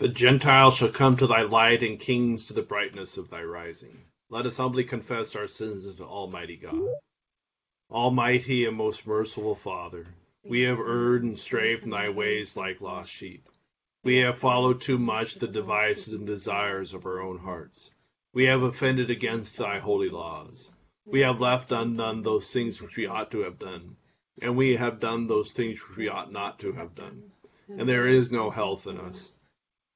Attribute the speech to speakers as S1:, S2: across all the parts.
S1: The Gentiles shall come to thy light, and kings to the brightness of thy rising. Let us humbly confess our sins unto Almighty God. Almighty and most merciful Father, we have erred and strayed from thy ways like lost sheep. We have followed too much the devices and desires of our own hearts. We have offended against thy holy laws. We have left undone those things which we ought to have done, and we have done those things which we ought not to have done. And there is no health in us.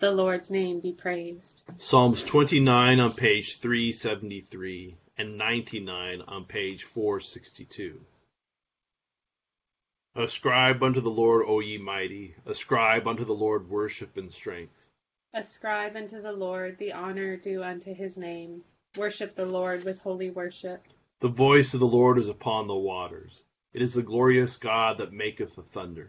S2: The Lord's name be praised.
S1: Psalms 29 on page 373 and 99 on page 462. Ascribe unto the Lord, O ye mighty, ascribe unto the Lord worship and strength.
S2: Ascribe unto the Lord the honor due unto his name. Worship the Lord with holy worship.
S1: The voice of the Lord is upon the waters. It is the glorious God that maketh the thunder.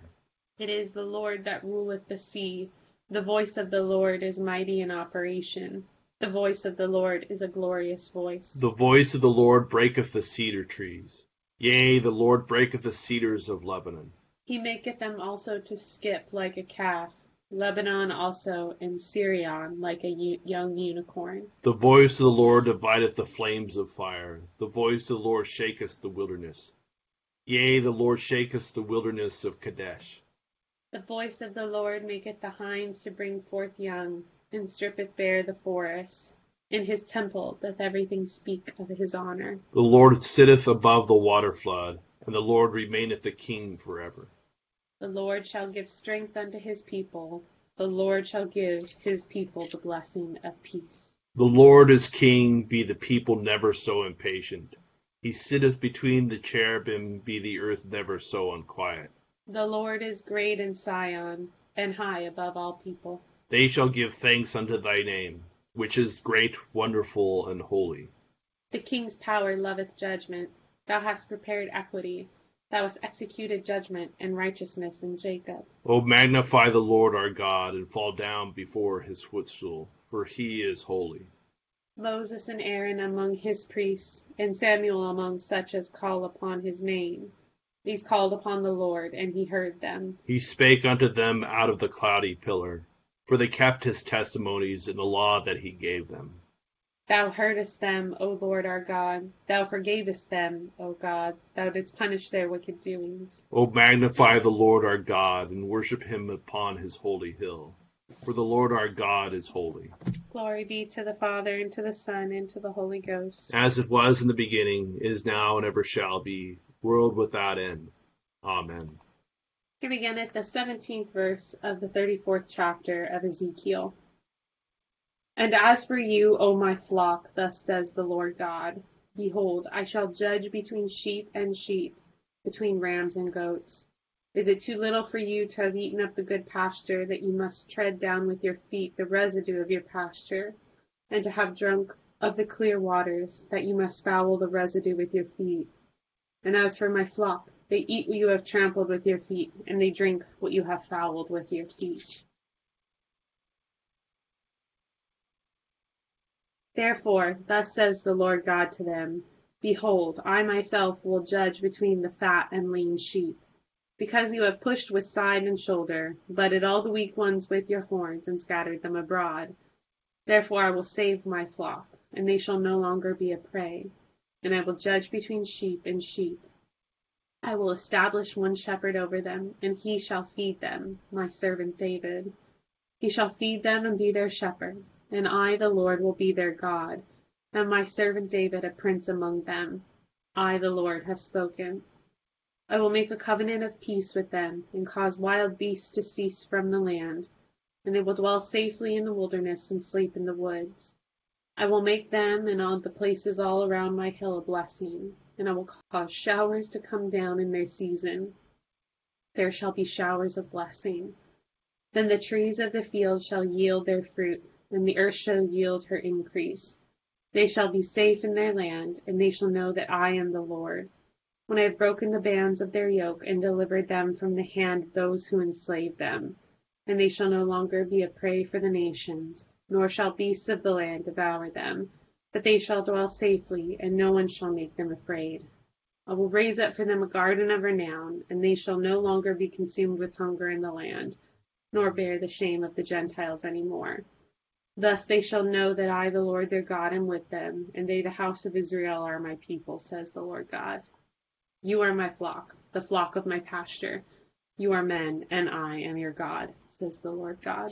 S2: It is the Lord that ruleth the sea. The voice of the Lord is mighty in operation. The voice of the Lord is a glorious voice.
S1: The voice of the Lord breaketh the cedar trees. Yea, the Lord breaketh the cedars of Lebanon.
S2: He maketh them also to skip like a calf, Lebanon also and Sirion like a young unicorn.
S1: The voice of the Lord divideth the flames of fire. The voice of the Lord shaketh the wilderness. Yea, the Lord shaketh the wilderness of Kadesh.
S2: The voice of the Lord maketh the hinds to bring forth young, and strippeth bare the forests. In his temple doth everything speak of his honour.
S1: The Lord sitteth above the water flood, and the Lord remaineth a king forever.
S2: The Lord shall give strength unto his people. The Lord shall give his people the blessing of peace.
S1: The Lord is king, be the people never so impatient. He sitteth between the cherubim, be the earth never so unquiet.
S2: The Lord is great in Sion, and high above all people.
S1: They shall give thanks unto thy name, which is great, wonderful, and holy.
S2: The king's power loveth judgment. Thou hast prepared equity. Thou hast executed judgment and righteousness in Jacob.
S1: O magnify the Lord our God, and fall down before his footstool, for he is holy.
S2: Moses and Aaron among his priests, and Samuel among such as call upon his name. These called upon the Lord, and he heard them.
S1: He spake unto them out of the cloudy pillar, for they kept his testimonies and the law that he gave them.
S2: Thou heardest them, O Lord our God. Thou forgavest them, O God. Thou didst punish their wicked doings.
S1: O magnify the Lord our God, and worship him upon his holy hill. For the Lord our God is holy.
S2: Glory be to the Father, and to the Son, and to the Holy Ghost.
S1: As it was in the beginning, is now, and ever shall be world without end. Amen.
S2: Here beginneth the seventeenth verse of the thirty fourth chapter of Ezekiel. And as for you, O my flock, thus says the Lord God, Behold, I shall judge between sheep and sheep, between rams and goats. Is it too little for you to have eaten up the good pasture, that you must tread down with your feet the residue of your pasture, and to have drunk of the clear waters, that you must foul the residue with your feet? And as for my flock, they eat what you have trampled with your feet, and they drink what you have fouled with your feet. Therefore, thus says the Lord God to them Behold, I myself will judge between the fat and lean sheep. Because you have pushed with side and shoulder, butted all the weak ones with your horns, and scattered them abroad. Therefore I will save my flock, and they shall no longer be a prey. And I will judge between sheep and sheep. I will establish one shepherd over them, and he shall feed them, my servant David. He shall feed them and be their shepherd, and I, the Lord, will be their God, and my servant David a prince among them. I, the Lord, have spoken. I will make a covenant of peace with them, and cause wild beasts to cease from the land, and they will dwell safely in the wilderness and sleep in the woods. I will make them and all the places all around my hill a blessing and I will cause showers to come down in their season. There shall be showers of blessing. Then the trees of the field shall yield their fruit, and the earth shall yield her increase. They shall be safe in their land, and they shall know that I am the Lord. When I have broken the bands of their yoke and delivered them from the hand of those who enslave them, and they shall no longer be a prey for the nations, nor shall beasts of the land devour them but they shall dwell safely, and no one shall make them afraid. I will raise up for them a garden of renown, and they shall no longer be consumed with hunger in the land, nor bear the shame of the Gentiles any more. Thus they shall know that I, the Lord their God, am with them, and they, the house of Israel, are my people, says the Lord God. You are my flock, the flock of my pasture. You are men, and I am your God, says the Lord God.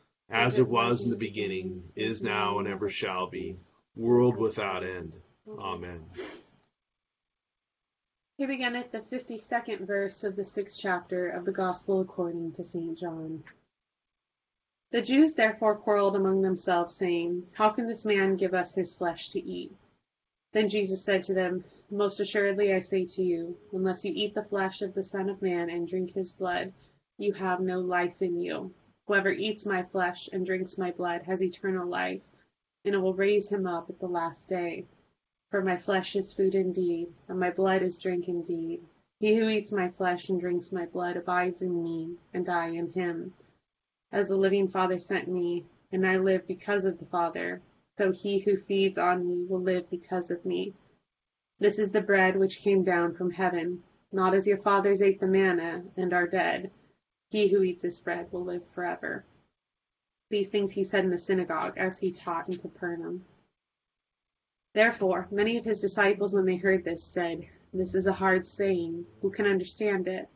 S1: as it was in the beginning, is now, and ever shall be, world without end. Amen.
S2: Here beginneth the fifty second verse of the sixth chapter of the Gospel according to St. John. The Jews therefore quarrelled among themselves, saying, How can this man give us his flesh to eat? Then Jesus said to them, Most assuredly I say to you, unless you eat the flesh of the Son of Man and drink his blood, you have no life in you. Whoever eats my flesh and drinks my blood has eternal life, and I will raise him up at the last day. For my flesh is food indeed, and my blood is drink indeed. He who eats my flesh and drinks my blood abides in me, and I in him. As the living Father sent me, and I live because of the Father, so he who feeds on me will live because of me. This is the bread which came down from heaven, not as your fathers ate the manna and are dead. He who eats this bread will live forever. These things he said in the synagogue as he taught in Capernaum. Therefore many of his disciples when they heard this said, This is a hard saying: who can understand it?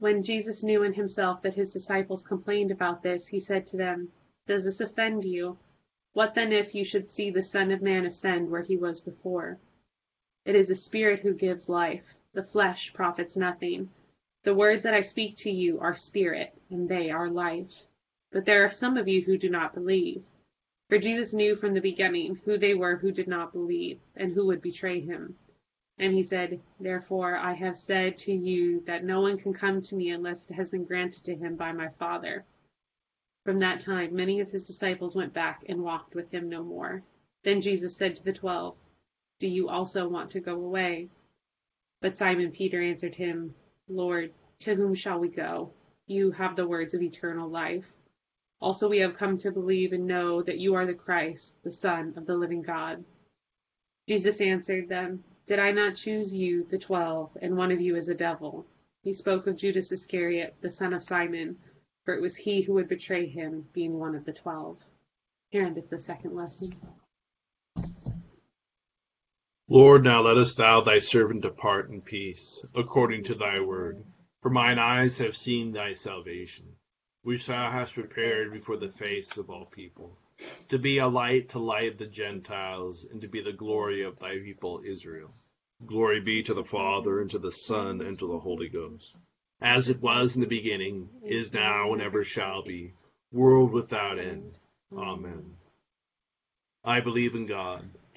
S2: When Jesus knew in himself that his disciples complained about this, he said to them, Does this offend you? What then if you should see the Son of Man ascend where he was before? It is the Spirit who gives life, the flesh profits nothing. The words that I speak to you are spirit, and they are life. But there are some of you who do not believe. For Jesus knew from the beginning who they were who did not believe, and who would betray him. And he said, Therefore I have said to you that no one can come to me unless it has been granted to him by my Father. From that time many of his disciples went back and walked with him no more. Then Jesus said to the twelve, Do you also want to go away? But Simon Peter answered him, Lord, to whom shall we go? You have the words of eternal life. Also we have come to believe and know that you are the Christ, the Son of the living God. Jesus answered them, Did I not choose you, the twelve, and one of you is a devil? He spoke of Judas Iscariot, the son of Simon, for it was he who would betray him, being one of the twelve. Here endeth the second lesson.
S1: Lord, now lettest thou thy servant depart in peace, according to thy word. For mine eyes have seen thy salvation, which thou hast prepared before the face of all people, to be a light to light the Gentiles, and to be the glory of thy people Israel. Glory be to the Father, and to the Son, and to the Holy Ghost, as it was in the beginning, is now, and ever shall be, world without end. Amen. I believe in God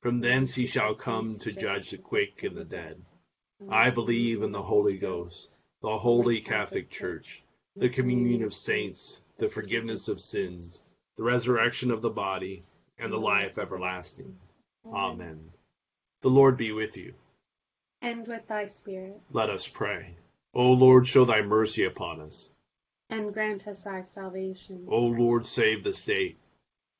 S1: From thence he shall come to judge the quick and the dead. I believe in the Holy Ghost, the holy Catholic Church, the communion of saints, the forgiveness of sins, the resurrection of the body, and the life everlasting. Amen. The Lord be with you.
S2: And with thy spirit.
S1: Let us pray. O Lord, show thy mercy upon us.
S2: And grant us thy salvation.
S1: O Lord, save the state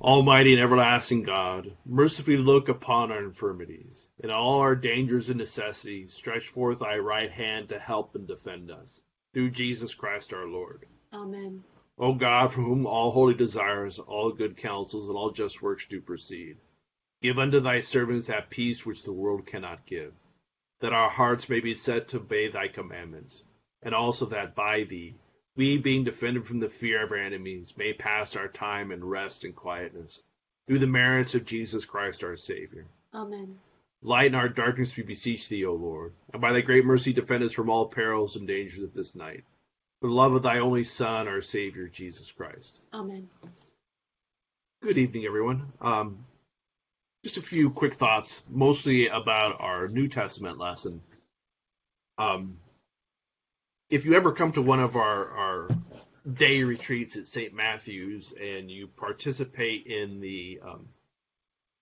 S1: Almighty and everlasting God, mercifully look upon our infirmities. and all our dangers and necessities, stretch forth thy right hand to help and defend us. Through Jesus Christ our Lord.
S2: Amen.
S1: O God, from whom all holy desires, all good counsels, and all just works do proceed, give unto thy servants that peace which the world cannot give, that our hearts may be set to obey thy commandments, and also that by thee we, being defended from the fear of our enemies, may pass our time in rest and quietness, through the merits of Jesus Christ our Savior.
S2: Amen.
S1: Lighten our darkness, we beseech thee, O Lord, and by thy great mercy defend us from all perils and dangers of this night. For the love of thy only Son, our Savior, Jesus Christ.
S2: Amen.
S1: Good evening, everyone. Um, just a few quick thoughts, mostly about our New Testament lesson. Um, if you ever come to one of our, our day retreats at St. Matthew's and you participate in the um,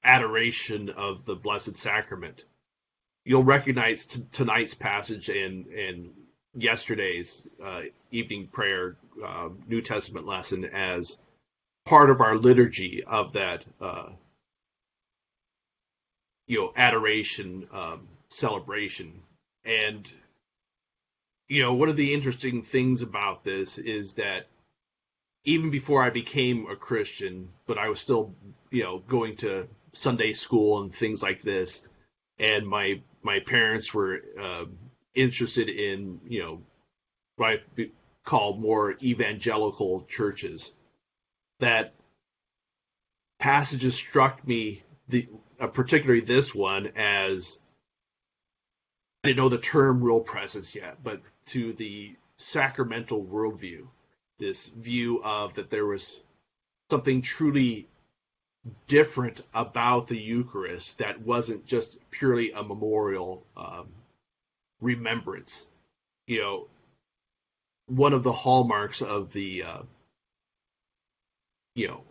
S1: adoration of the Blessed Sacrament, you'll recognize t- tonight's passage and, and yesterday's uh, evening prayer uh, New Testament lesson as part of our liturgy of that uh, you know adoration um, celebration and you know, one of the interesting things about this is that even before I became a Christian, but I was still, you know, going to Sunday school and things like this, and my my parents were uh, interested in, you know, what I call more evangelical churches. That passages struck me, the uh, particularly this one, as I didn't know the term real presence yet, but to the sacramental worldview, this view of that there was something truly different about the Eucharist that wasn't just purely a memorial um, remembrance. You know, one of the hallmarks of the uh, you know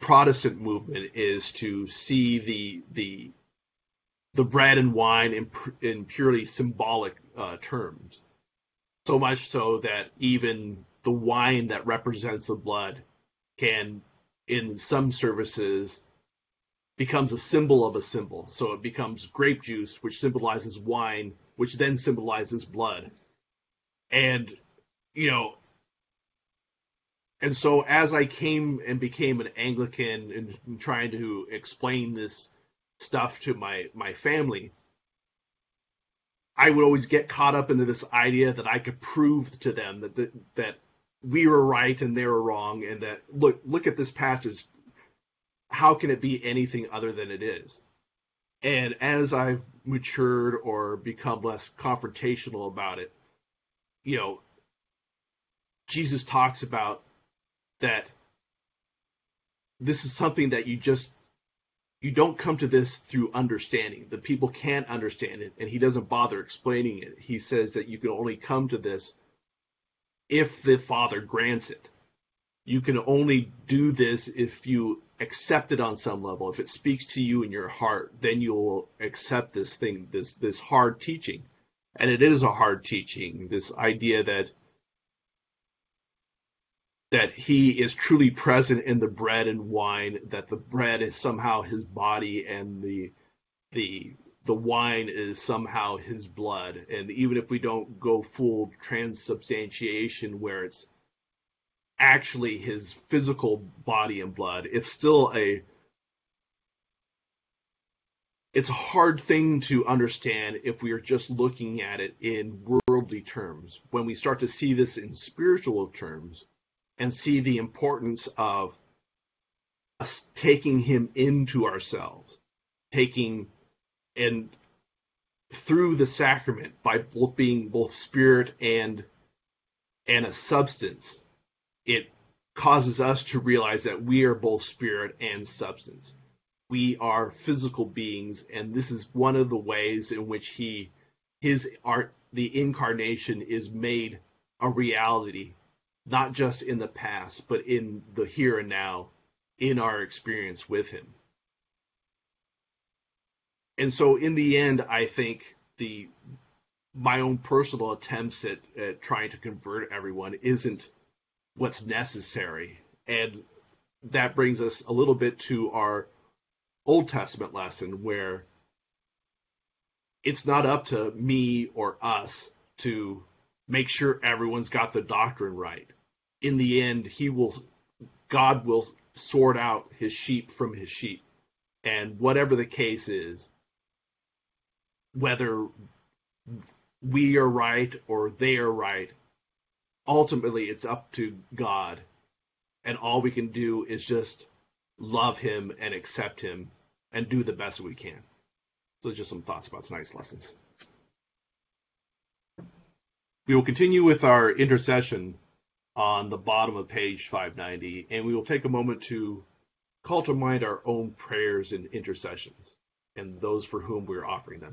S1: Protestant movement is to see the the the bread and wine in, in purely symbolic uh, terms so much so that even the wine that represents the blood can in some services becomes a symbol of a symbol. So it becomes grape juice which symbolizes wine which then symbolizes blood. And you know and so as i came and became an anglican and, trying to explain this stuff to my my family I would always get caught up into this idea that I could prove to them that the, that we were right and they were wrong, and that look look at this passage. How can it be anything other than it is? And as I've matured or become less confrontational about it, you know, Jesus talks about that this is something that you just you don't come to this through understanding. The people can't understand it, and he doesn't bother explaining it. He says that you can only come to this if the Father grants it. You can only do this if you accept it on some level. If it speaks to you in your heart, then you'll accept this thing, this this hard teaching. And it is a hard teaching, this idea that that he is truly present in the bread and wine, that the bread is somehow his body and the the the wine is somehow his blood. And even if we don't go full transubstantiation where it's actually his physical body and blood, it's still a it's a hard thing to understand if we are just looking at it in worldly terms. When we start to see this in spiritual terms, and see the importance of us taking him into ourselves, taking and through the sacrament by both being both spirit and and a substance, it causes us to realize that we are both spirit and substance. We are physical beings, and this is one of the ways in which he his art the incarnation is made a reality not just in the past, but in the here and now, in our experience with Him. And so, in the end, I think the my own personal attempts at, at trying to convert everyone isn't what's necessary, and that brings us a little bit to our Old Testament lesson where it's not up to me or us to make sure everyone's got the doctrine right. In the end, he will, God will sort out his sheep from his sheep. And whatever the case is, whether we are right or they are right, ultimately it's up to God. And all we can do is just love him and accept him and do the best we can. So, just some thoughts about tonight's lessons. We will continue with our intercession on the bottom of page 590, and we will take a moment to call to mind our own prayers and intercessions and those for whom we're offering them.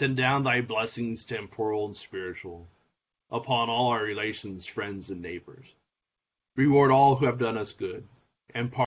S1: Send down thy blessings, temporal and spiritual, upon all our relations, friends, and neighbors. Reward all who have done us good, and